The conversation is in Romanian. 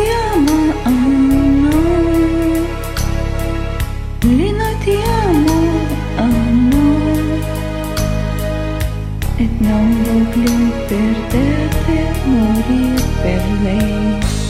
amo, oh no Lì non ti amo, oh no E non voglio perderte, morir per lei